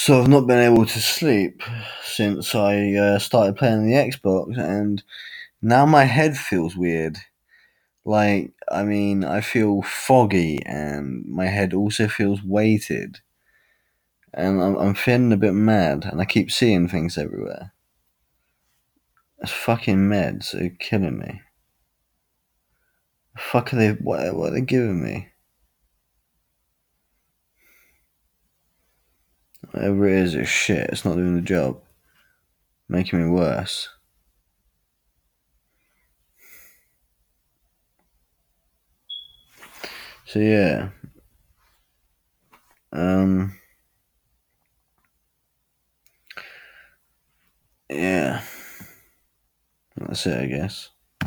So I've not been able to sleep since I uh, started playing the Xbox, and now my head feels weird. Like, I mean, I feel foggy, and my head also feels weighted, and I'm, I'm feeling a bit mad, and I keep seeing things everywhere. It's fucking meds are killing me. The fuck are they? What, what are they giving me? Whatever it is, it's shit. It's not doing the job. Making me worse. So yeah. Um Yeah. That's it I guess.